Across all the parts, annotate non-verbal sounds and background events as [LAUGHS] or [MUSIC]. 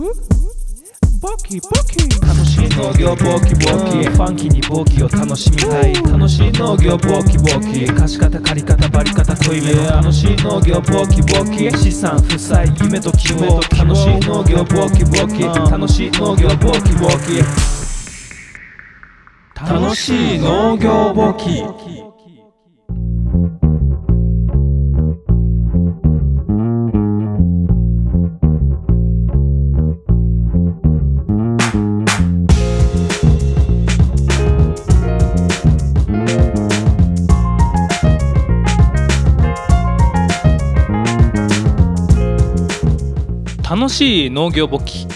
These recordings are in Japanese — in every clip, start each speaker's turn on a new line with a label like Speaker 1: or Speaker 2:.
Speaker 1: ボキボキ楽しい農業ボキボキ。ファンキーにボキを楽しみたい。楽しい農業ボキボキ。貸し方借り方バリ方濃いめの楽しい農業ボキボキ。資産負債夢と希望。楽しい農業ボキボキ。楽しい農業ボキボキ。楽しい農業簿記楽しい農業簿記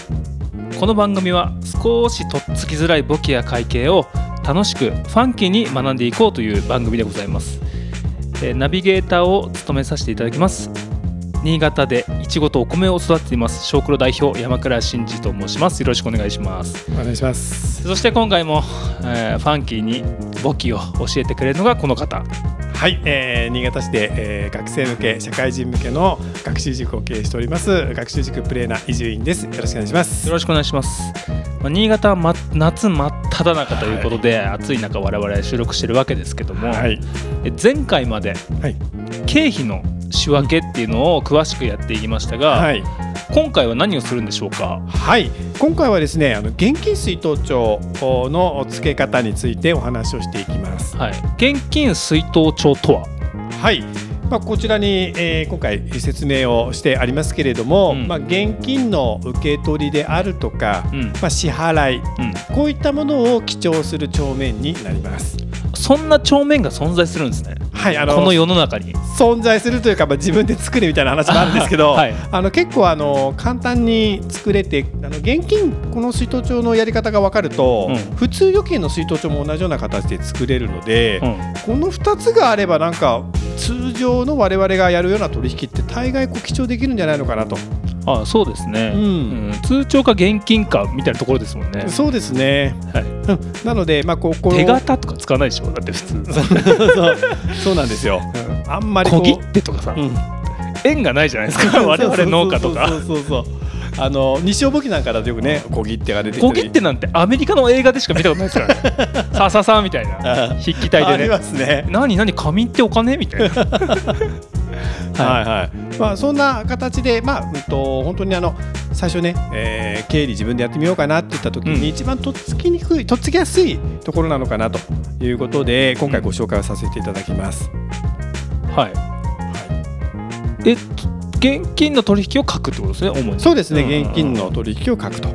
Speaker 1: この番組は少しとっつきづらい簿記や会計を楽しくファンキーに学んでいこうという番組でございます、えーナビゲーターを務めさせていただきます。新潟でいちごとお米を育てています小黒代表山倉真嗣と申しますよろしくお願いします
Speaker 2: お願いします。
Speaker 1: そして今回も、えーファンキーに簿記を教えてくれるのがこの方
Speaker 2: はい、えー、新潟市で、えー、学生向け社会人向けの学習塾を経営しております学習塾プレーナー伊集院です。よろしくお願いします。
Speaker 1: よろしくお願いします。まあ、新潟は、ま、夏真っ只中ということで、暑い中我々収録してるわけですけども、
Speaker 2: はい
Speaker 1: え前回まで
Speaker 2: はい
Speaker 1: 経費の仕分けっていうのを詳しくやっていきましたが、
Speaker 2: はい
Speaker 1: 今回は何をするんでしょうか？
Speaker 2: はい。今回はですねあの現金水筒帳の付け方についてお話をしていきます。
Speaker 1: はい現金出納帳とは？
Speaker 2: はい。まあ、こちらに、えー今回説明をしてありますけれども、
Speaker 1: うん
Speaker 2: まあ、現金の受け取りであるとか、
Speaker 1: うん
Speaker 2: まあ、支払い
Speaker 1: うん
Speaker 2: こういったものを記帳する帳面になります。
Speaker 1: そんな帳面が存在するんですね。
Speaker 2: はい、あ
Speaker 1: この世の中に。
Speaker 2: 存在するというか、まあ、自分で作れみたいな話もあるんですけど、[LAUGHS]
Speaker 1: はい。
Speaker 2: あの結構あの簡単に作れてあの現金この水筒帳のやり方が分かると、
Speaker 1: うん。
Speaker 2: 普通預金の水筒帳も同じような形で作れるので、
Speaker 1: うん。
Speaker 2: この2つがあればなんか通常の我々がやるような取引って大概こう記帳できるんじゃないのかなと、
Speaker 1: あそうですね、
Speaker 2: うん。
Speaker 1: うん。通帳か現金かみたいなところですもんね、
Speaker 2: そうですね、
Speaker 1: はい、
Speaker 2: うん。なので、まあ、こうこの。
Speaker 1: 手形とか使わないでしょだって普通。
Speaker 2: そうそうなんですよ。あんまり
Speaker 1: 小切手とかさ、
Speaker 2: うん。
Speaker 1: 縁がないじゃないですか。我々農家とか。
Speaker 2: そうそうそうあの日照簿記なんかだとよくね小切手が出てき
Speaker 1: 小切手なんてアメリカの映画でしか見たことないですからね。[LAUGHS] さあさあさあみたいな。
Speaker 2: あ
Speaker 1: 筆記体
Speaker 2: あり
Speaker 1: でね
Speaker 2: ますね。
Speaker 1: 何何紙ってお金みたいな [LAUGHS]
Speaker 2: はいはい。まあそんな形でまあうんと本当にあの最初ね、えー経理自分でやってみようかなって言った時
Speaker 1: うん
Speaker 2: に一番とっつきにくいとっつきやすいところなのかなということで今回ご紹介をさせていただきます。
Speaker 1: はいえ現金の取引を書くってことですね主に
Speaker 2: そうですね。
Speaker 1: ん
Speaker 2: 現金の取引を書くと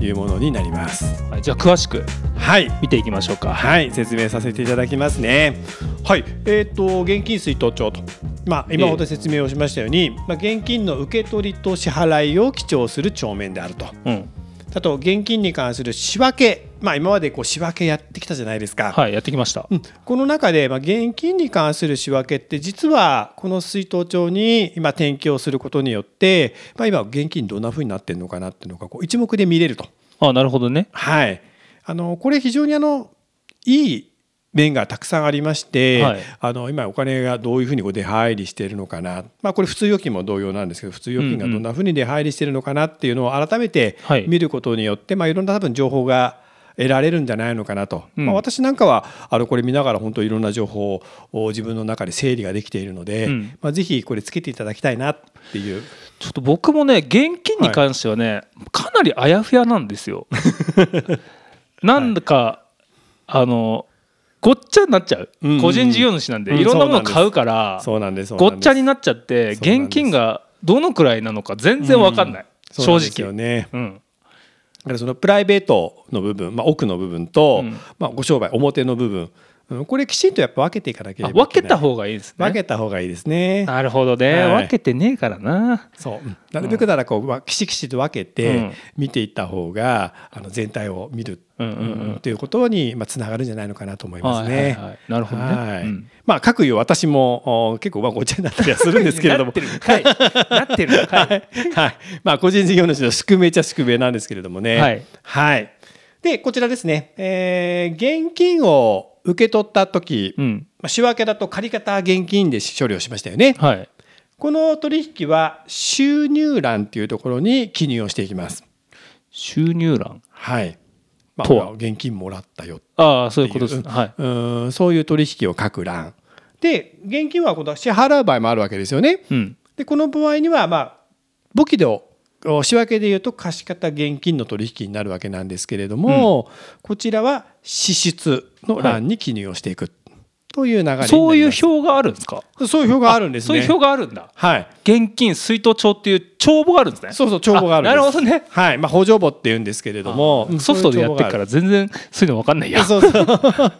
Speaker 2: いうものになります。
Speaker 1: はいじゃあ詳しく
Speaker 2: はい。
Speaker 1: 見ていきましょうか
Speaker 2: はい、説明させていただきますね。はい、えっ、と現金水筒帳と、まあ今ほど説明をしましたように、まあ現金の受け取りと支払いを記帳する帳面であると。
Speaker 1: うん
Speaker 2: あと現金に関する仕分け、まあ今までこう仕分けやってきたじゃないですか。
Speaker 1: はいやってきました
Speaker 2: うんこの中で、まあ、現金に関する仕分けって実はこの水筒帳に今転記をすることによって、まあ、今現金どんな風になってるのかなっていうのがこう一目で見れると。
Speaker 1: あなるほどね
Speaker 2: はい、あのこれ非常にあのいい面がたくさんありまして、
Speaker 1: はい。
Speaker 2: あの今お金がどういうふうにこう出入りしているのかな、まあ、これ普通預金も同様なんですけど普通預金がどんなふうに出入りしているのかなっていうのを改めて
Speaker 1: はい。
Speaker 2: 見ることによって、いまあ、いろんな多分情報が得られるんじゃないのかなと、
Speaker 1: うん。
Speaker 2: まあ、私なんかはあのこれ見ながら本当いろんな情報を自分の中で整理ができているので、
Speaker 1: うん。
Speaker 2: まあ、ぜひこれつけていただきたいなっていう。
Speaker 1: ちょっと僕もね現金に関してはね、かなりあやふやなんですよ。[LAUGHS] なんだか、あのごっちゃになっちゃう、
Speaker 2: うんうん
Speaker 1: 個人事業主なんで、
Speaker 2: うん
Speaker 1: いろんなもの買うから
Speaker 2: そうなんです。
Speaker 1: ごっちゃに
Speaker 2: な
Speaker 1: なっちゃって現金がどのくらいなのか全然わかんない、正直、
Speaker 2: ね
Speaker 1: うん。
Speaker 2: だからそのプライベートの部分、まあ、奥の部分と、
Speaker 1: うん。
Speaker 2: まあ、ご商売表の部分うんこれきちんとやっぱ分けていかなけれ
Speaker 1: あ
Speaker 2: ばいけない。
Speaker 1: 分けた方がいいですね。
Speaker 2: 分けた方がいいですね。
Speaker 1: なるほどね、
Speaker 2: はい。
Speaker 1: 分けてねえからな。
Speaker 2: そう。うんなるべくならこうわきちきちと分け
Speaker 1: う
Speaker 2: て
Speaker 1: ん。
Speaker 2: 見ていった方が、あの全体を見る、
Speaker 1: うんうんうん。
Speaker 2: ということにまあつながるんじゃないのかなと思いますね。
Speaker 1: はいはいはい。なるほどね、
Speaker 2: はい。
Speaker 1: うん。
Speaker 2: まあ各いう私もお結構まあごっちゃになったりはするんですけれども。
Speaker 1: なってるんかい。なってるんかい。
Speaker 2: はい、まあ個人事業主の宿命っちゃ宿命なんですけれどもね。
Speaker 1: はい。
Speaker 2: はい。でこちらですね、えー現金を受け取った時、
Speaker 1: うん。
Speaker 2: まあ仕分けだと借方現金で処理をしましたよね。
Speaker 1: はい。
Speaker 2: この取引は収入欄っていうところに記入をしていきます。
Speaker 1: 収入欄？
Speaker 2: はい。まあ、現金もらったよ
Speaker 1: ああそういうことですね。はい、
Speaker 2: うんそういう取引を書く欄。で現金はこの支払う場合もあるわけですよね。
Speaker 1: うん、
Speaker 2: でこの場合にはまあ簿記でお仕分けでいうと貸方現金の取引になるわけなんですけれども、こちらは支出の欄に記入をしていくという流れになります。
Speaker 1: そういう表があるんですか？
Speaker 2: そういう表があるんですね。
Speaker 1: そういう表があるんだ
Speaker 2: はい。
Speaker 1: 現金出納帳っていう帳簿があるんですね
Speaker 2: そうそう帳簿があるんです。
Speaker 1: なるほどね
Speaker 2: はい。まあ補助簿って言うんですけれども、うん
Speaker 1: ソフトでやってるから全然そういうの分かんないや
Speaker 2: そうそう [LAUGHS]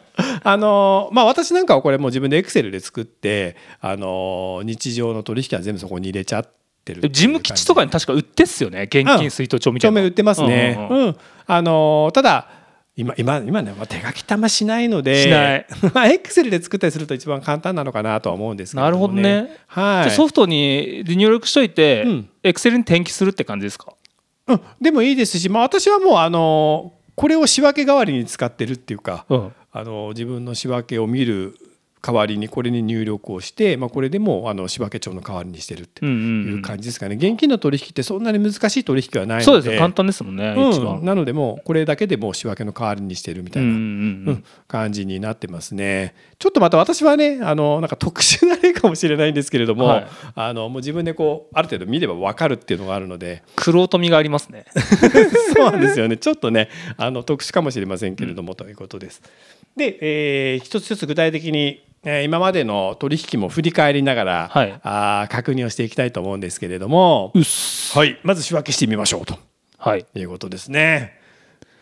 Speaker 2: あのまあ私なんかはこれもう自分でエクセルで作ってあの日常の取引は全部そこに入れちゃってるっていう感じ。
Speaker 1: 事務基地とかに確か売ってっすよね。現金出納帳みたいな
Speaker 2: 帳面売ってますね。
Speaker 1: ううんうん。
Speaker 2: うん。んあのただ今今今ね、まあ、手書きたましないので
Speaker 1: しない。[LAUGHS]
Speaker 2: まあエクセルで作ったりすると一番簡単なのかなとは思うんですけれども、ね、
Speaker 1: なるほどね。
Speaker 2: はい。
Speaker 1: ソフトに入力しといて、
Speaker 2: うん。
Speaker 1: エクセルに転記するって感じですか？
Speaker 2: うん、でもいいですし、まあ、私はもうあのこれを仕分け代わりに使ってるっていうか、
Speaker 1: うん。
Speaker 2: あの自分の仕分けを見る代わりにこれに入力をして、まあ、これでもうあの仕分け帳の代わりにしてるっていううん感じですかね、現金の取引ってそんなに難しい取引はないので。
Speaker 1: そうですよ。簡単ですもんね、一
Speaker 2: うん、
Speaker 1: 番。
Speaker 2: なのでもうこれだけでもう仕分けの代わりにしてるみたいな、
Speaker 1: うんうん
Speaker 2: 感じになってますね。ちょっとまた私はねあのなんか特殊な例かもしれないんですけれども、
Speaker 1: はい。
Speaker 2: あのもう自分でこうある程度見れば分かるっていうのがあるので。
Speaker 1: 黒人みがありますね。[LAUGHS]
Speaker 2: そうなんですよね。ちょっとねあの特殊かもしれませんけれども、ということです。で、えー一つ一つ具体的に、えー今までの取引も振り返りながら、
Speaker 1: はい。
Speaker 2: あー確認をしていきたいと思うんですけれども、はい、まず仕分けしてみましょうと。
Speaker 1: はい。
Speaker 2: いうことですね。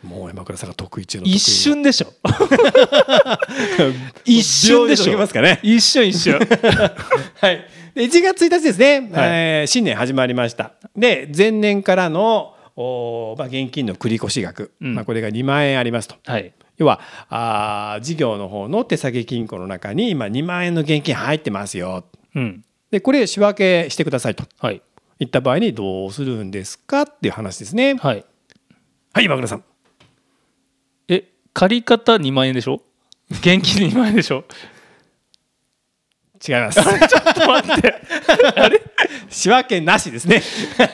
Speaker 2: もう山倉さんが得意中の得意。な
Speaker 1: 一瞬でしょ。[LAUGHS] 一瞬でしょ。
Speaker 2: ますかね。
Speaker 1: 一瞬一瞬 [LAUGHS]
Speaker 2: はい。で1月1日ですね、
Speaker 1: はい。
Speaker 2: えー新年始まりました。で、前年からの、おーまあ、現金の繰越額、
Speaker 1: うん。
Speaker 2: まあ、これが2万円ありますと。
Speaker 1: はい
Speaker 2: 要はあー事業の方の手提げ金庫の中に今2万円の現金入ってますよ。
Speaker 1: うん
Speaker 2: で、これ仕分けしてくださいと
Speaker 1: はい
Speaker 2: いった場合にどうするんですかっていう話ですね。
Speaker 1: はい
Speaker 2: はい、今倉さん。
Speaker 1: え借り方2万円でしょ？現金2万円でしょ？
Speaker 2: 違います。[LAUGHS]
Speaker 1: ちょっと待って [LAUGHS]
Speaker 2: 仕分けなしですね。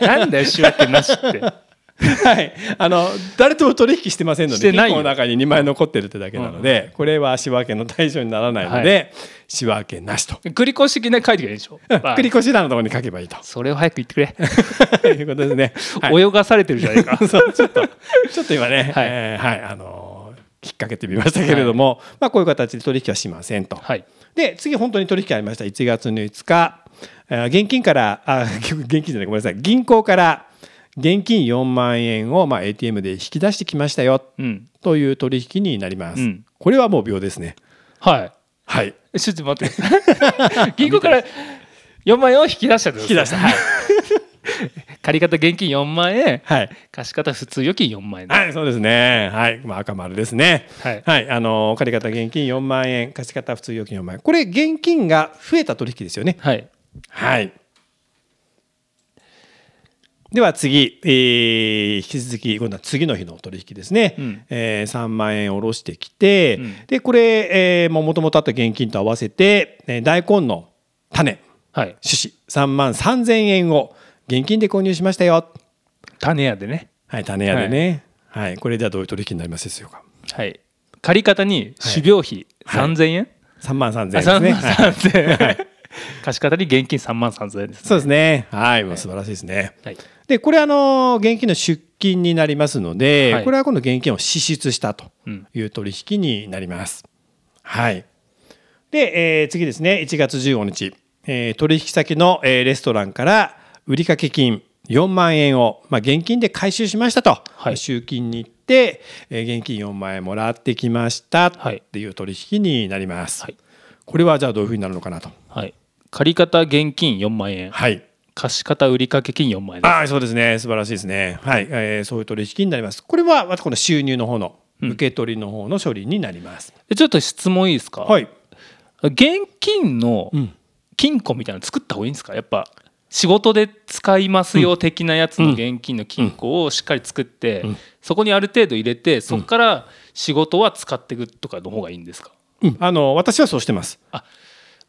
Speaker 1: なんだよ仕分けなしって
Speaker 2: はい、あの誰とも取引してませんので
Speaker 1: してないよ。
Speaker 2: 金庫の中に2万円残ってるってだけなので、これは仕分けの対象にならないので、仕分けなしと。
Speaker 1: 繰り越し的な書いてくれるでしょ？
Speaker 2: 繰り越し欄のところに書けばいいと。
Speaker 1: それを早く言ってくれ、
Speaker 2: と [LAUGHS] いうことですね。はい、
Speaker 1: 泳がされてるじゃないか。[LAUGHS]
Speaker 2: そうちょっとちょっと今ね、[LAUGHS]
Speaker 1: はい。
Speaker 2: えーはいあのー引っ掛けてみましたけれども、まあこういう形で取引はしませんと。
Speaker 1: はい。
Speaker 2: で次本当に取引ありました。1月の5日。えー現金からあ現金じゃないごめんなさい。銀行から現金4万円をまあ ATM で引き出してきましたよ
Speaker 1: うん
Speaker 2: という取引になります。
Speaker 1: うん
Speaker 2: これはもう秒ですね。
Speaker 1: はい
Speaker 2: はい。
Speaker 1: えちょっと待って [LAUGHS] 銀行から4万円を引き出したってことですね
Speaker 2: はい。
Speaker 1: 借り方現金4万円
Speaker 2: はい。
Speaker 1: 貸方普通預金4万円
Speaker 2: はい、そうですね。はい。まあ赤丸ですね。
Speaker 1: はい
Speaker 2: はい。あの借り方現金4万円、貸方普通預金4万円。これ現金が増えた取引ですよね。
Speaker 1: はい
Speaker 2: はい。では次、えー引き続き今度は次の日の取引ですね、
Speaker 1: うん。
Speaker 2: えー3万円下ろしてきて、
Speaker 1: うん。
Speaker 2: でこれ、えーもともとあった現金と合わせて、えー大根の種
Speaker 1: はい。
Speaker 2: 種子3万3000円を現金で購入しましたよ。
Speaker 1: 種屋でね。
Speaker 2: はい種屋でね、はい。これではどういう取引になりますでしょうか。
Speaker 1: はい。借り方に種苗費
Speaker 2: はい。
Speaker 1: 3000円、
Speaker 2: 3万3000円
Speaker 1: あ
Speaker 2: です
Speaker 1: 3
Speaker 2: ね、
Speaker 1: 万
Speaker 2: はい。
Speaker 1: 3000円、貸方に現金3万3000円です、ね、
Speaker 2: そうですね。はいもう素晴らしいですね、
Speaker 1: はい。
Speaker 2: でこれあの現金の出金になりますので、
Speaker 1: はい。
Speaker 2: これは今度現金を支出したと
Speaker 1: うん。
Speaker 2: いう取引になります。はい。で、えー次ですね。1月15日、えー取引先の、えーレストランから売掛金4万円を、まあ、現金で回収しましたと、
Speaker 1: はい。
Speaker 2: 集金に行って、えー現金4万円もらってきましたっ
Speaker 1: はい。
Speaker 2: ていう取引になります。
Speaker 1: はい。
Speaker 2: これはじゃあどういうふうになるのかなと。
Speaker 1: はい借方現金4万円。
Speaker 2: はい。
Speaker 1: 貸方売掛金4万円
Speaker 2: ああそうですね。素晴らしいですね。はい、えーそういう取引になります。これはまたこの収入の方の受け取りの方の処理になります、
Speaker 1: でちょっと質問いいですか、
Speaker 2: はい、
Speaker 1: 現金の
Speaker 2: うん。
Speaker 1: 金庫みたいなの作った方がいいんですか？やっぱ仕事で使いますよ的なやつの現金の金庫をしっかり作って、
Speaker 2: うん。
Speaker 1: そこにある程度入れてそこから仕事は使っていくとかの方がいいんですか、
Speaker 2: うん。あの私はそうしてます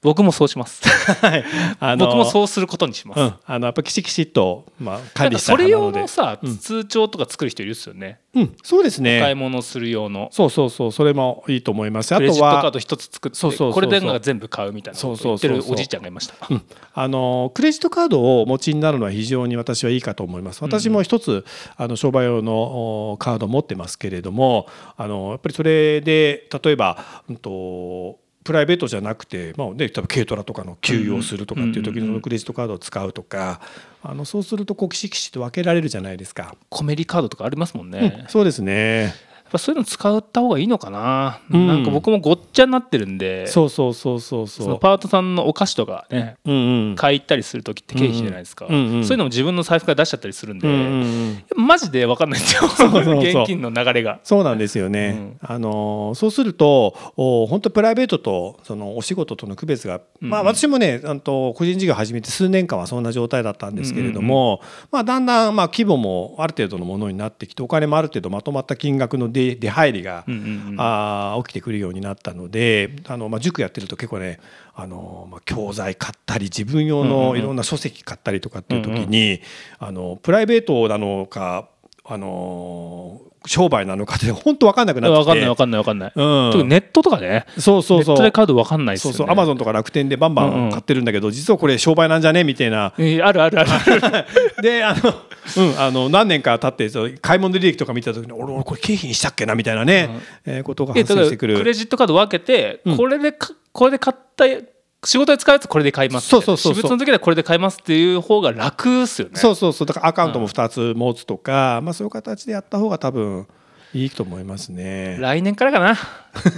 Speaker 1: 僕もそうします。
Speaker 2: はい。[LAUGHS] あの
Speaker 1: 僕もそうすることにします、
Speaker 2: うん、あのやっぱきちきちっと、まあ、
Speaker 1: な
Speaker 2: 管理した
Speaker 1: んかそれ用のさ、
Speaker 2: うん。
Speaker 1: 通帳とか作る人いるっすよね、
Speaker 2: うん、そうです
Speaker 1: お買い
Speaker 2: ね
Speaker 1: 物する用の。
Speaker 2: そうそうそうそれもいいと思います。あと
Speaker 1: クレジットカー
Speaker 2: は
Speaker 1: ド一つ作って
Speaker 2: そうそう
Speaker 1: これで全部買うみたいな
Speaker 2: そうそうそうそう。
Speaker 1: るおじいちゃんがいました。
Speaker 2: うん。あのクレジットカードをお持ちになるのは非常に私はいいかと思います。私も一つ、あの商売用のおカードを持ってますけれどもあのやっぱりそれで例えば、うん、とプライベートじゃなくて、まあね、例えば軽トラとかの給油をするとかっていう時のクレジットカードを使うとかあのそうするとこうきちきちと分けられるじゃないですか。
Speaker 1: コメリカードとかありますもんね、
Speaker 2: うんそうですね。
Speaker 1: ぱそういうの使った方がいいのかな、
Speaker 2: うん。
Speaker 1: なんか僕もごっちゃになってるんで
Speaker 2: そうそうそうそう
Speaker 1: そ
Speaker 2: そう。
Speaker 1: のパートさんのお菓子とかね
Speaker 2: うんうん。
Speaker 1: 買い行ったりする時って経費じゃないですか、
Speaker 2: うんうんうん。
Speaker 1: そういうのも自分の財布から出しちゃったりするんで、
Speaker 2: うんうんうん。
Speaker 1: マジで分かんないんですよ。
Speaker 2: そうそう
Speaker 1: 現金の流れが。
Speaker 2: そうなんですよね。あのそうするとお本当プライベートとそのお仕事との区別が、まあ
Speaker 1: うん。うん
Speaker 2: 私もねあのと個人事業始めて数年間はそんな状態だったんですけれども、まあだんだんまあ規模もある程度のものになってきてお金もある程度まとまった金額の出出入りが、あー起きてくるようになったのであの、まあ、塾やってると結構ねあの、まあ、教材買ったり自分用のいろんな書籍買ったりとかっていう時に、あのプライベートなのかあの商売なのかって [LAUGHS] 本当分かんなくなってきて。
Speaker 1: 分かんない分かんない分かんない、
Speaker 2: うん。
Speaker 1: ネットとかね。
Speaker 2: そうそうそう。
Speaker 1: ネットで買うと分かんないですよね。
Speaker 2: そうそう。アマゾンとか楽天でバンバ
Speaker 1: うんうん。
Speaker 2: ン買ってるんだけど、実はこれ商売なんじゃねみたいな。
Speaker 1: えーあるあるある。[LAUGHS]
Speaker 2: であの、うん、あの何年か経ってそう買い物履歴とか見た時に俺俺これ経費にしたっけなみたいなね、えーことが発生してくる。
Speaker 1: クレジットカード分けて、
Speaker 2: うん。
Speaker 1: これでかこれで買った仕事で使うやつこれで買います
Speaker 2: そうそうそうそう。
Speaker 1: 私物の時はこれで買いますっていう方が楽っすよね。
Speaker 2: そうそうそう。だからアカウントも2つ持つとか、まあ、そういう形でやった方が多分いいと思いますね。
Speaker 1: 来年からかな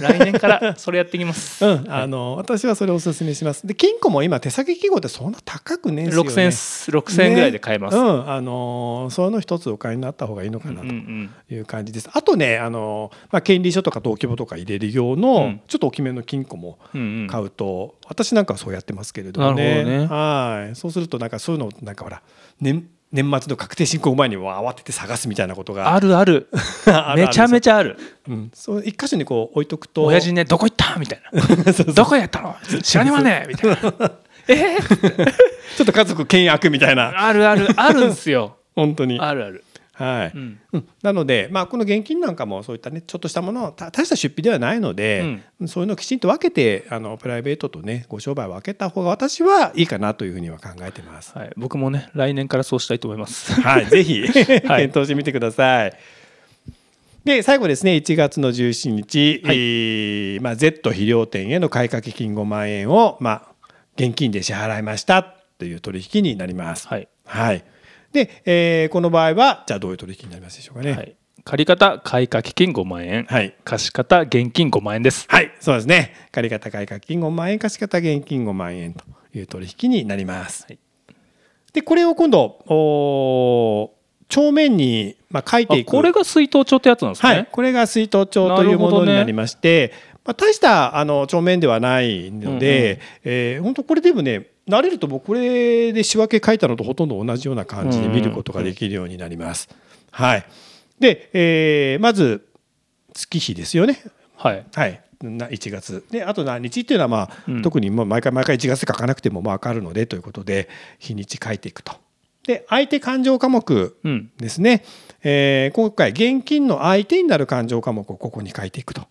Speaker 1: 来年からそれやっていきます、[LAUGHS]
Speaker 2: うん、あの私はそれをお勧めします。で金庫も今手先記号ってそんな高くねえですよね。
Speaker 1: 6000円6000円ぐらいで買えます、
Speaker 2: ねうん、あのその一つお買いになった方がいいのかな
Speaker 1: うんうん
Speaker 2: という感じです。あとね、あのまあ権利書とか登記簿とか入れる用の、
Speaker 1: うん
Speaker 2: ちょっと大きめの金庫も
Speaker 1: うんうん
Speaker 2: 買うと、私なんかはそうやってますけれどもね。
Speaker 1: なるほどね
Speaker 2: はい。そうするとなんかそういうのなんかほら年年末の確定申告前には慌てて探すみたいなことが。
Speaker 1: あるある。[LAUGHS]
Speaker 2: ある
Speaker 1: めちゃめ
Speaker 2: ち
Speaker 1: ちゃある。
Speaker 2: ゃ、うん、そう一箇所にこう置いとくと。
Speaker 1: 親父ねどこ行った？みたいな。[LAUGHS] どこやったの知らねまね [LAUGHS] みたいな。え？ー
Speaker 2: ちょっと家族険悪みたいな。
Speaker 1: あるある。あるんすよ。
Speaker 2: 本当に。
Speaker 1: あるある、
Speaker 2: はい、
Speaker 1: うん。
Speaker 2: うん。なので、まあ、この現金なんかもそういったねちょっとしたものた大した出費ではないので、そういうのをきちんと分けてあのプライベートとねご商売を分けた方が私はいいかなというふうには考えてます。
Speaker 1: はい、僕もね来年からそうしたいと思います。
Speaker 2: はい、[LAUGHS] ぜひ。検討してみてください。で最後ですね1月の17日、
Speaker 1: はい。
Speaker 2: えーまあ、Z 肥料店への買掛金5万円を、まあ、現金で支払いましたという取引になります。
Speaker 1: はい、
Speaker 2: はい、で、えーこの場合はじゃあどういう取引になりますでしょうかね。
Speaker 1: はい、借方買掛金5万円、
Speaker 2: はい
Speaker 1: 貸方現金5万円です
Speaker 2: はい、そうですね。借方買掛金5万円、貸方現金5万円という取引になります。
Speaker 1: はい
Speaker 2: で、これを今度、おー帳面にまあ書いていく。
Speaker 1: あこれが水筒帳ってやつなんですね、
Speaker 2: はい、これが水筒帳というものになりまして、まあ、大したあの帳面ではないので、えー本当これでもね慣れると僕これで仕分け書いたのとほとんど同じような感じで見ることができるようになります。はい、で、えーまず月日ですよね。
Speaker 1: はい。
Speaker 2: はい、な1月。であと何日っていうのは、まあ
Speaker 1: うん。
Speaker 2: 特にもう毎回毎回1月書かなくてもまあ分かるのでということで日にち書いていくと。で相手勘定科目
Speaker 1: うん。
Speaker 2: ですね、えー今回現金の相手になる勘定科目をここに書いていくと。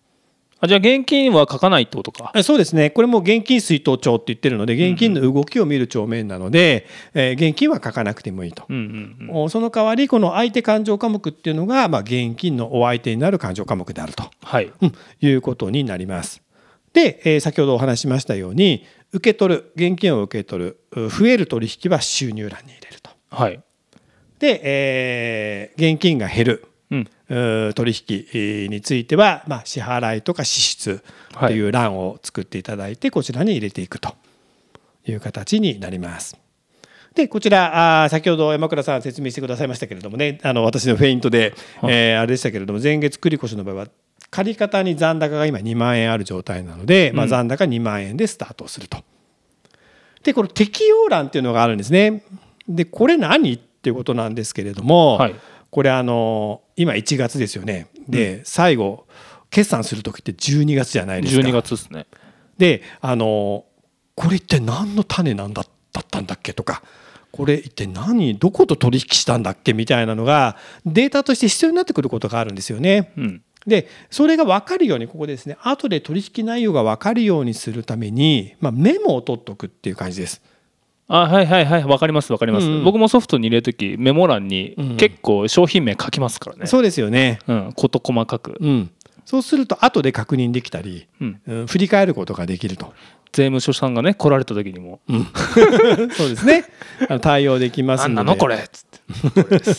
Speaker 1: あじゃあ現金は書かないってことか
Speaker 2: えそうですねこれも現金出納帳って言ってるので現金の動きを見る帳面なので、えー現金は書かなくてもいいと。
Speaker 1: うんうんうん
Speaker 2: おその代わりこの相手勘定科目っていうのが、まあ、現金のお相手になる勘定科目であると。
Speaker 1: はい
Speaker 2: うんいうことになります。で、えー先ほどお話ししましたように受け取る現金を受け取るう増える取引は収入欄に入れると。
Speaker 1: はい
Speaker 2: で、えー現金が減る
Speaker 1: うん
Speaker 2: う取引えーについては、まあ、支払いとか支出という欄を作っていただいて、こちらに入れていくという形になります。でこちらあー先ほど山倉さん説明してくださいましたけれどもねあの私のフェイントで、
Speaker 1: はい
Speaker 2: えーあれでしたけれども前月繰越の場合は借方に残高が今2万円ある状態なので、まあ、
Speaker 1: うん
Speaker 2: 残高2万円でスタートをすると。でこの適用欄っていうのがあるんですね。でこれ何っていうことなんですけれども、
Speaker 1: はい
Speaker 2: これあの今1月ですよね。で、最後決算する時って12月じゃないですか。
Speaker 1: 12月ですね
Speaker 2: であのこれ一体何の種なんだだったんだっけとかこれ一体何どこと取引したんだっけみたいなのがデータとして必要になってくることがあるんですよね。
Speaker 1: うん
Speaker 2: でそれが分かるようにここですね後で取引内容が分かるようにするために、まあ、メモを取っておくっていう感じです。
Speaker 1: あはいはいはいわかりますわかります、
Speaker 2: うん。うん
Speaker 1: 僕もソフトに入れるときメモ欄に
Speaker 2: うん。うん
Speaker 1: 結構商品名書きますからね、
Speaker 2: そうですよね、
Speaker 1: うん、事細かく、
Speaker 2: うん、そうすると後で確認できたり、
Speaker 1: うん、
Speaker 2: うん、振り返ることができると。
Speaker 1: 税務署さんがね来られた時にも。[LAUGHS]
Speaker 2: そうですね。対応でき「ますので。
Speaker 1: 何なのこれ」っつって。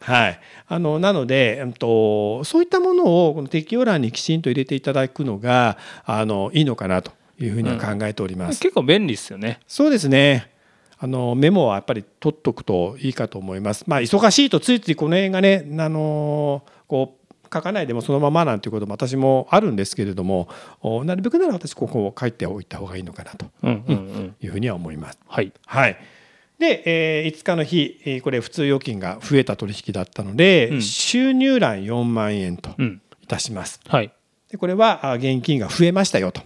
Speaker 1: [LAUGHS]
Speaker 2: はい。あのなので、うんとそういったものをこの適用欄にきちんと入れていただくのがあのいいのかなというふうには考えております。
Speaker 1: 結構便利ですよね。
Speaker 2: そうですね。あのメモはやっぱり取っとくといいかと思います。まあ忙しいとついついこの辺がね、あのこう書かないでもそのままなんていうことも私もあるんですけれども、おなるべくなら私ここを書いておいた方がいいのかなと
Speaker 1: うんうんうん
Speaker 2: いうふうには思います。
Speaker 1: はい
Speaker 2: はい。で、えー5日の日、えーこれ普通預金が増えた取引だったので、
Speaker 1: うん
Speaker 2: 収入欄4万円と
Speaker 1: うん
Speaker 2: いたします。
Speaker 1: はい
Speaker 2: でこれはあ現金が増えましたよと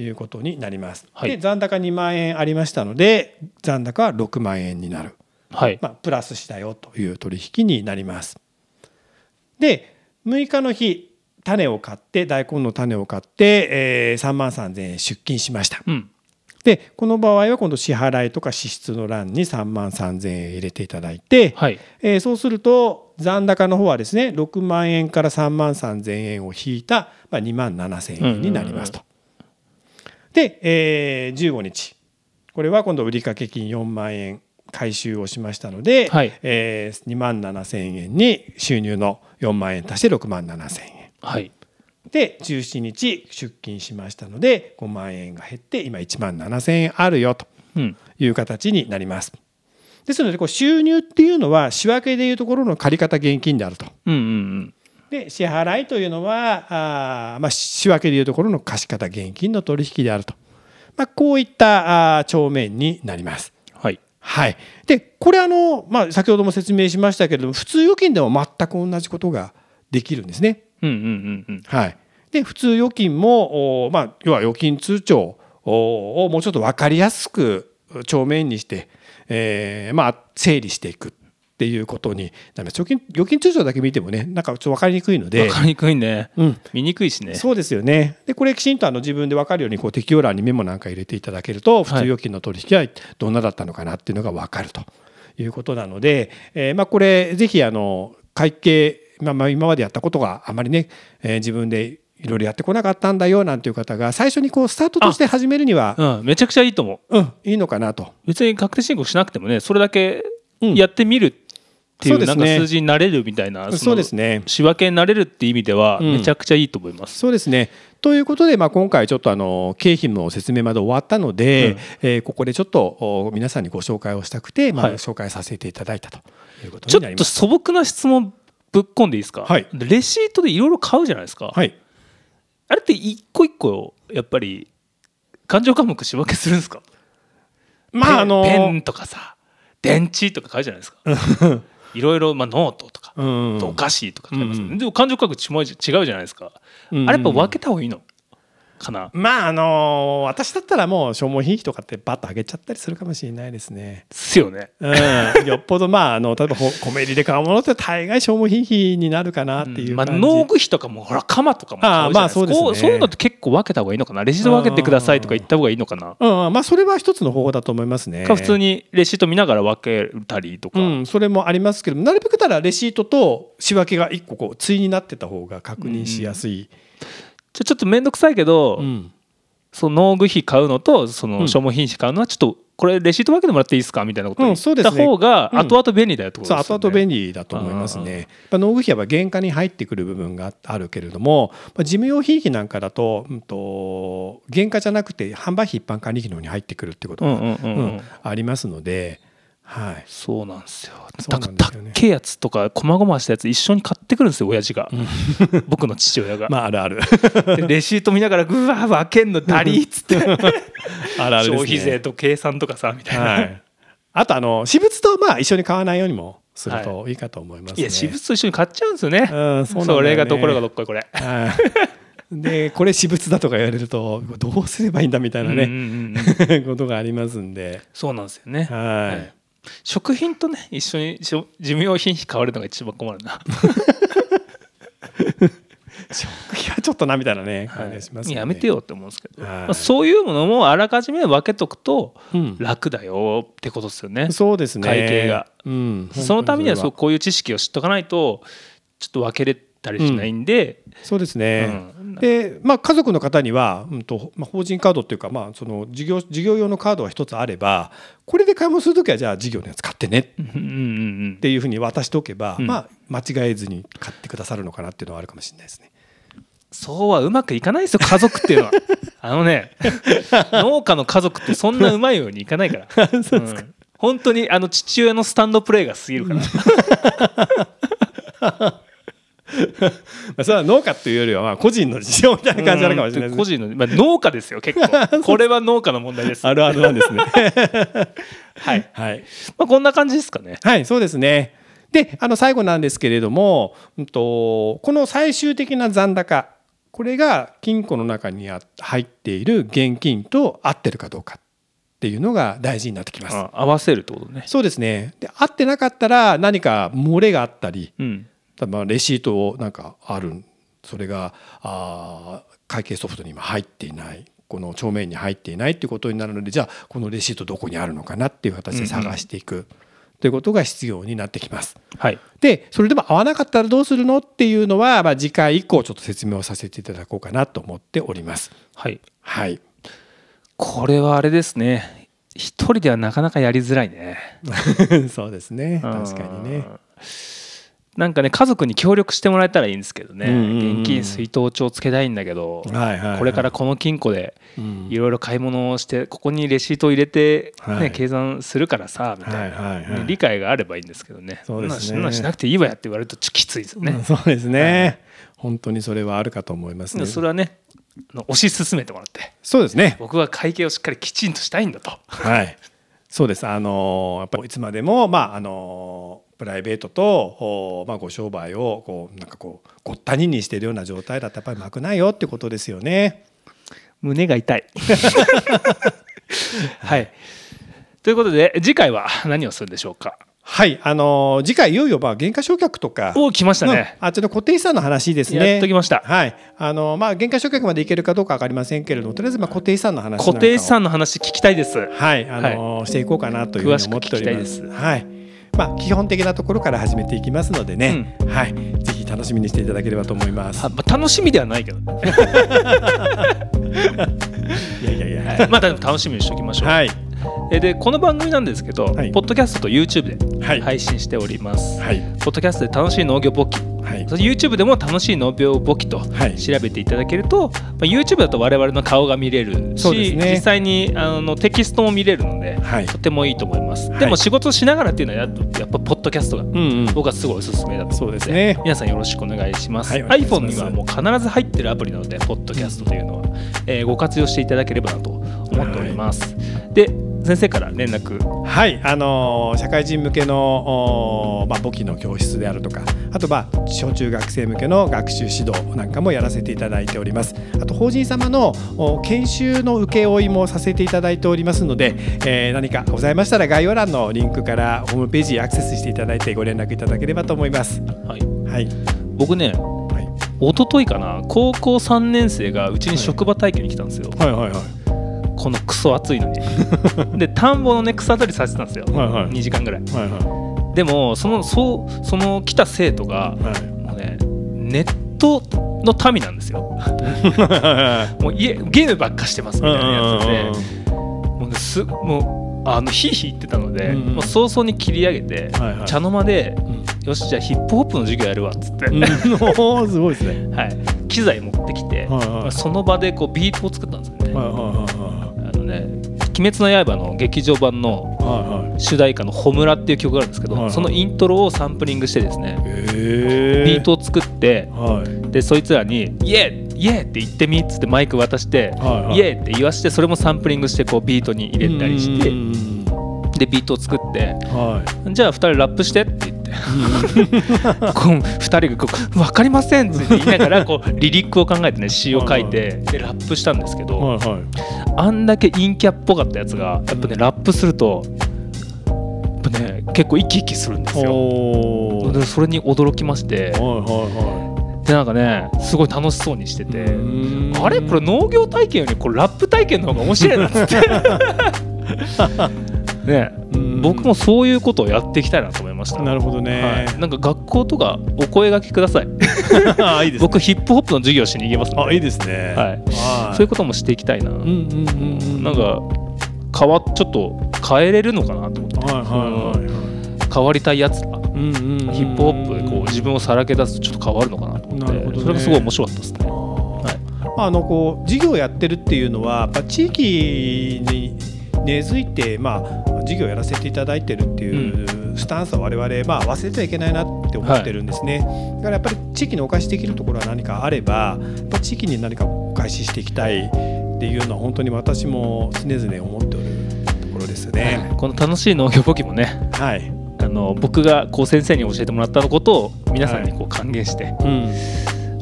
Speaker 2: いうことになります。
Speaker 1: はい
Speaker 2: で残高2万円ありましたので残高は6万円になる、
Speaker 1: はい
Speaker 2: まあ、プラスしたよという取引になります。で6日の日種を買って大根の種を買って、えー3万3,000円出金しました。
Speaker 1: うん
Speaker 2: でこの場合は今度支払いとか支出の欄に3万3,000円入れていただいて、
Speaker 1: はい
Speaker 2: えーそうすると残高の方はですね6万円から3万3,000円を引いた、まあ、2万7,000円になりますと。で、えー15日これは今度売掛金4万円回収をしましたので、
Speaker 1: はい
Speaker 2: えー2万7,000円に収入の4万円足して6万7,000円。
Speaker 1: はい
Speaker 2: で17日出金しましたので5万円が減って今1万7,000円あるよと
Speaker 1: うん
Speaker 2: いう形になります。ですのでこう収入っていうのは仕分けでいうところの借方現金であると。
Speaker 1: うんうんうん
Speaker 2: で支払いというのはあー、まあ、仕分けでいうところの貸方現金の取引であると、まあ、こういったあー帳面になります。
Speaker 1: はい。
Speaker 2: はい、でこれあの、まあ、先ほども説明しましたけれども普通預金でも全く同じことができるんですね。
Speaker 1: うんうんうんうん。
Speaker 2: はい、で普通預金も、おまあ、要は預金通帳おをもうちょっと分かりやすく帳面にして、えーまあ、整理していくっていうことになります。預金預金通帳だけ見てもねなんかちょっと分かりにくいので。
Speaker 1: わ。かりにくいね。
Speaker 2: うん。
Speaker 1: 見にくいしね。
Speaker 2: そうですよね。でこれきちんとあの自分で分かるようにこう適用欄にメモなんか入れていただけると普通預金の取引はどんなだったのかなっていうのが分かると。いうことなので、えーまあ、これぜひあの会計、まあ、まあ今までやったことがあまりね、えー自分でいろいろやってこなかったんだよなんていう方が最初にこうスタートとして始めるには
Speaker 1: うん。めちゃくちゃいいと思う。
Speaker 2: うん。いいのかなと。
Speaker 1: 別に確定申告しなくてもねそれだけ
Speaker 2: うん。
Speaker 1: やってみるっていうなんか数字になれるみたいな
Speaker 2: そうですね。
Speaker 1: 仕分けになれるっていう意味では
Speaker 2: うん。
Speaker 1: めちゃくちゃいいと思います、
Speaker 2: そうですね。ということで、まあ、今回ちょっとあの経費の説明まで終わったので、
Speaker 1: うん。
Speaker 2: えーここでちょっとお皆さんにご紹介をしたくて、まあ、
Speaker 1: はい。
Speaker 2: 紹介させていただいたということ
Speaker 1: ちょっと
Speaker 2: になります。
Speaker 1: 素朴な質問ぶっ込んでいいですか、
Speaker 2: はい。
Speaker 1: でレシートでいろいろ買うじゃないですか、
Speaker 2: はい、
Speaker 1: あれって一個一個やっぱり勘定科目仕分けするんですか？
Speaker 2: まああの
Speaker 1: ペンとかさ電池とか買うじゃないですか [LAUGHS] いろいろまあノートとか、
Speaker 2: うん
Speaker 1: お菓子とか買います。でも勘定科目違うじゃないですか、
Speaker 2: うん。
Speaker 1: あれやっぱ分けた方がいいの？かな。
Speaker 2: まああの私だったらもう消耗品費とかってバッと上げちゃったりするかもしれないですね。
Speaker 1: ですよね。
Speaker 2: うん、よっぽどまああの例えばほコメリで買うものって大概消耗品費になるかなっていう
Speaker 1: まあ。農具費とかもほら鎌とかも
Speaker 2: あーまあそうですね。
Speaker 1: こうそういうのって結構分けた方がいいのかな。レシート分けてくださいとか言った方がいいのかな。
Speaker 2: うん、まあそれは一つの方法だと思いますね。
Speaker 1: か普通にレシート見ながら分けたりとか、
Speaker 2: うん、それもありますけどなるべくたらレシートと仕分けが一個こう対になってた方が確認しやすい。
Speaker 1: ちょちょっと面倒くさいけど、
Speaker 2: うん。
Speaker 1: その農具費買うのとその
Speaker 2: うん。
Speaker 1: 消耗品費買うのはちょっとこれレシート分けてもらっていいですかみたいなこと
Speaker 2: うん
Speaker 1: 言った方が
Speaker 2: うん。
Speaker 1: 後々便利だよってことですよね。
Speaker 2: 後々便利だと思いますね。農具費は原価に入ってくる部分があるけれども、まあ、事務用品費なんかだと,、うん、と原価じゃなくて販売費一般管理費の方に入ってくるってことが、
Speaker 1: うんうんうんうん。
Speaker 2: うんありますので、はい、
Speaker 1: そうなんですよ。
Speaker 2: なんですよね。
Speaker 1: たっけえやつとか細々したやつ一緒に買ってくるんですよ親父が、[LAUGHS] 僕の父親が。[LAUGHS]
Speaker 2: まああるある。
Speaker 1: でレシート見ながらぐわ分けんのダリーっつって。[LAUGHS]
Speaker 2: あるある
Speaker 1: 消費税と計算とかさみたいな。
Speaker 2: はい、あとあの私物とまあ一緒に買わないようにもするとい。いかと思いますね。
Speaker 1: いや私物と一緒に買っちゃうんですよね。
Speaker 2: うんそ
Speaker 1: れがどころがどっこいこれ。
Speaker 2: はい。でこれ私物だとか言われるとどうすればいいんだみたいなね、
Speaker 1: うんうんうん。
Speaker 2: ことがありますんで、
Speaker 1: そうなんですよね。
Speaker 2: はい。
Speaker 1: はい食品とね一緒に寿命品費買われるのが一番困るな。[LAUGHS]
Speaker 2: 食費はちょっとなみたいなね感じがしますよね。
Speaker 1: やめてよって思うんですけど、
Speaker 2: はい
Speaker 1: まあ、そういうものもあらかじめ分けとくと
Speaker 2: うん
Speaker 1: 楽だよってことですよね。
Speaker 2: そうですね。
Speaker 1: 会計が
Speaker 2: うん、
Speaker 1: そのためにはそう
Speaker 2: 本
Speaker 1: こういう知識を知っとかないとちょっと分けれたりしないんで、
Speaker 2: 当にそうですね。
Speaker 1: うん。
Speaker 2: で、まあ、家族の方には、うんとまあ、法人カードっていうか、まあ、その事業事業用のカードが一つあればこれで買い物するときはじゃあ事業のやつ買ってね。っ [LAUGHS]
Speaker 1: うんうんうん。
Speaker 2: ていうふうに渡しておけば、
Speaker 1: うん。
Speaker 2: まあ、間違えずに買ってくださるのかなっていうのはあるかもしれないですね。
Speaker 1: そうはうまくいかないですよ家族っていうのは。[LAUGHS] あのね農家の家族ってそんなうまいようにいかないから。[LAUGHS] うん。本当にあの父親のスタンドプレーが過ぎるから。
Speaker 2: まあ、それは農家というよりはまあ個人の事情みたいな感じあるかもしれないですね。
Speaker 1: 個人の、まあ、農家ですよ結構。[LAUGHS] これは農家の問題です。
Speaker 2: あるあるなんですね。[LAUGHS]
Speaker 1: はい、
Speaker 2: はい、
Speaker 1: まあ、こんな感じですかね。
Speaker 2: はい、そうですね。で、あの最後なんですけれども、うんとこの最終的な残高、これが金庫の中にあ入っている現金と合ってるかどうかっていうのが大事になってきます。
Speaker 1: あ合わせるってことね。
Speaker 2: そうですね。で、合ってなかったら何か漏れがあったり、
Speaker 1: うん
Speaker 2: 例えばレシートをなんかある、それがあー会計ソフトに今入っていない。この帳面に入っていないっていうことになるのでじゃあこのレシートどこにあるのかなっていう形で探していく。ということが必要になってきます。
Speaker 1: はい。
Speaker 2: でそれでも合わなかったらどうするのっていうのは、まあ、次回以降ちょっと説明をさせていただこうかなと思っております。
Speaker 1: はい。
Speaker 2: はい、
Speaker 1: これはあれですね。一人ではなかなかやりづらいね。[LAUGHS]
Speaker 2: そうですね。確かにね。
Speaker 1: うんなんかね家族に協力してもらえたらいいんですけどね、現金出納帳つけたいんだけど、これからこの金庫で
Speaker 2: うん
Speaker 1: いろいろ買い物をしてここにレシートを入れて、ね
Speaker 2: はい。
Speaker 1: 計算するからさみたいな、理解があればいいんですけどね。
Speaker 2: そうですね。
Speaker 1: そんなしなくていいわやって言われるときついですよね、
Speaker 2: う [LAUGHS] んそうですね、本当にそれはあるかと思いますね。
Speaker 1: それはね推し進めてもらって。
Speaker 2: そうですね。
Speaker 1: 僕は会計をしっかりきちんとしたいんだと。
Speaker 2: はい。そうです。あのやっぱりいつまでもまああのプライベートとおまあご商売をこうなんかこうごったににしているような状態だとやっぱりうまくないよってことですよね。
Speaker 1: 胸が痛い。[LAUGHS] はい。ということで次回は何をするんでしょうか？
Speaker 2: はい。あの次回いよいよまあ減価償却とか。
Speaker 1: おお来ましたね。
Speaker 2: うんあちょっと固定資産の話ですね。
Speaker 1: やっときました
Speaker 2: はい。あのまあ減価償却までいけるかどうかわかりませんけれども、とりあえずまあ固定資産の話
Speaker 1: 固定資産の話聞きたいです。
Speaker 2: はい、あのしていこうかなというふうに思っております。
Speaker 1: 詳しく聞き
Speaker 2: はい。まあ基本的なところから始めていきますのでね、はい、ぜひ楽しみにしていただければと思います。
Speaker 1: あまあ、楽しみではないけど、ね、[LAUGHS]
Speaker 2: いやいやいや。
Speaker 1: は [LAUGHS] いまあ楽しみにしておきましょう。
Speaker 2: はい。
Speaker 1: えでこの番組なんですけど、
Speaker 2: はい
Speaker 1: ポッドキャストと YouTube で
Speaker 2: はい
Speaker 1: 配信しております。
Speaker 2: はい。
Speaker 1: ポッドキャストで楽しい農業簿記、
Speaker 2: はい。
Speaker 1: そして YouTube でも楽しい農業簿記と
Speaker 2: はい
Speaker 1: 調べていただけると、まあ、YouTube だと我々の顔が見れるし、
Speaker 2: ね
Speaker 1: 実際にあのテキストも見れるので、
Speaker 2: はい
Speaker 1: とてもいいと思います。
Speaker 2: はい
Speaker 1: でも仕事しながらっていうのはやっぱポッドキャストが。僕はすごいおすすめだと思うので
Speaker 2: そうですね
Speaker 1: 皆さんよろしくお願いします。
Speaker 2: はい
Speaker 1: iPhone にはもう必ず入ってるアプリなので、ポッドキャストというのは、えーご活用していただければなと思っております。で、先生から連絡、
Speaker 2: はい、あのー社会人向けのまあ簿記の教室であるとか、あとまあ小中学生向けの学習指導なんかもやらせていただいております。あと法人様のお研修の請負もさせていただいておりますので、えー何かございましたら概要欄のリンクからホームページにアクセスしていただいてご連絡いただければと思います。
Speaker 1: はい、
Speaker 2: はい、
Speaker 1: 僕ね、
Speaker 2: はい、
Speaker 1: 一昨日かな、高校3年生がうちに職場体験に来たんですよ。
Speaker 2: はい、はい、はい、
Speaker 1: このクソ暑いのに。で、田んぼのね、草取りさせてたんですよ。
Speaker 2: はいはい
Speaker 1: 2時間ぐらい。
Speaker 2: はい、は
Speaker 1: でも、その、そう、その来た生徒が、
Speaker 2: い、はい。
Speaker 1: もうね、ネットの民なんですよ。もう家ゲームばっかしてますみたいなやつで。もうねすもうあのヒーヒー言ってたので、
Speaker 2: うんうん
Speaker 1: もう早々に切り上げて、
Speaker 2: はいはい
Speaker 1: 茶の間で
Speaker 2: うん
Speaker 1: よしじゃあヒップホップの授業やるわっつって、
Speaker 2: うん、[LAUGHS] すごいですね。
Speaker 1: はい、機材持ってきて、
Speaker 2: はいはい
Speaker 1: まあその場でこうビートを作ったんですよね。
Speaker 2: はいはいは
Speaker 1: あのね「鬼滅の刃」の劇場版の。主題歌の「ホムラ」っていう曲があるんですけど、
Speaker 2: はいはい。
Speaker 1: そのイントロをサンプリングしてですね、
Speaker 2: へ
Speaker 1: ビートを作って
Speaker 2: はい。
Speaker 1: でそいつらに「イエーイ!エーって言ってみ」っつってマイク渡して「
Speaker 2: はいはい。
Speaker 1: イエーって言わしてそれもサンプリングしてこうビートに入れたりして
Speaker 2: うん
Speaker 1: でビートを作って
Speaker 2: は
Speaker 1: じゃあ2人ラップしてって言って [LAUGHS] こう2人がこう「分かりません」って言いながらこうリリックを考えてね詩を書いてでラップしたんですけど
Speaker 2: はいはい。
Speaker 1: あんだけ陰キャっぽかったやつがやっぱねラップするとやっぱね結構生き生きするんですよ。それに驚きまして。
Speaker 2: はいは
Speaker 1: でなんかねすごい楽しそうにしててあれ？これ農業体験よりこれラップ体験の方が面白いなっつって。[LAUGHS] ね
Speaker 2: うん。
Speaker 1: 僕もそういうことをやっていきたいなと思いました、
Speaker 2: なるほどね。
Speaker 1: はい、なんか学校とかお声がけください。[LAUGHS]
Speaker 2: あいいですね。
Speaker 1: 僕ヒップホップの授業しに行けますので。
Speaker 2: あいいですね。
Speaker 1: はい。
Speaker 2: はい。
Speaker 1: そういうこともしていきたいな、
Speaker 2: うんうんうんうん。
Speaker 1: なんか変わちょっと変えれるのかなと思って。
Speaker 2: はいはいはいはい。
Speaker 1: 変わりたいやつら
Speaker 2: うんうん
Speaker 1: ヒップホップでこう自分をさらけ出すとちょっと変わるのかなと思って。
Speaker 2: なるほどね。
Speaker 1: それがすごい面白かったですね。
Speaker 2: まああのこう事業をやってるっていうのはやっぱ地域に根付いてまあ事業をやらせていただいてるっていうスタンスは我々まあ忘れてはいけないなって思ってるんですね。だからやっぱり地域にお返しできるところは何かあればやっぱ地域に何かお返ししていきたいっていうのは本当に私も常々思っておるところですね。
Speaker 1: この楽しい農業簿記もね
Speaker 2: はい。
Speaker 1: あの僕がこう先生に教えてもらったことを皆さんにこう還元して
Speaker 2: うん。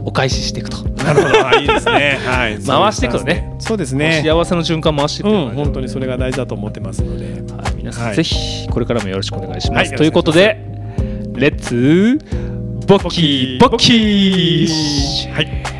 Speaker 1: お返ししていくと、
Speaker 2: なるほど。あいいですね。はい。[LAUGHS]
Speaker 1: 回していくのね
Speaker 2: そうですね。
Speaker 1: 幸せの循環回していく
Speaker 2: うん、本当にそれが大事だと思ってますので。
Speaker 1: はい、皆さん、
Speaker 2: はい
Speaker 1: ぜひこれからもよろしくお願いします。
Speaker 2: はい
Speaker 1: ということで、レッツボッキーボッキー
Speaker 2: はい。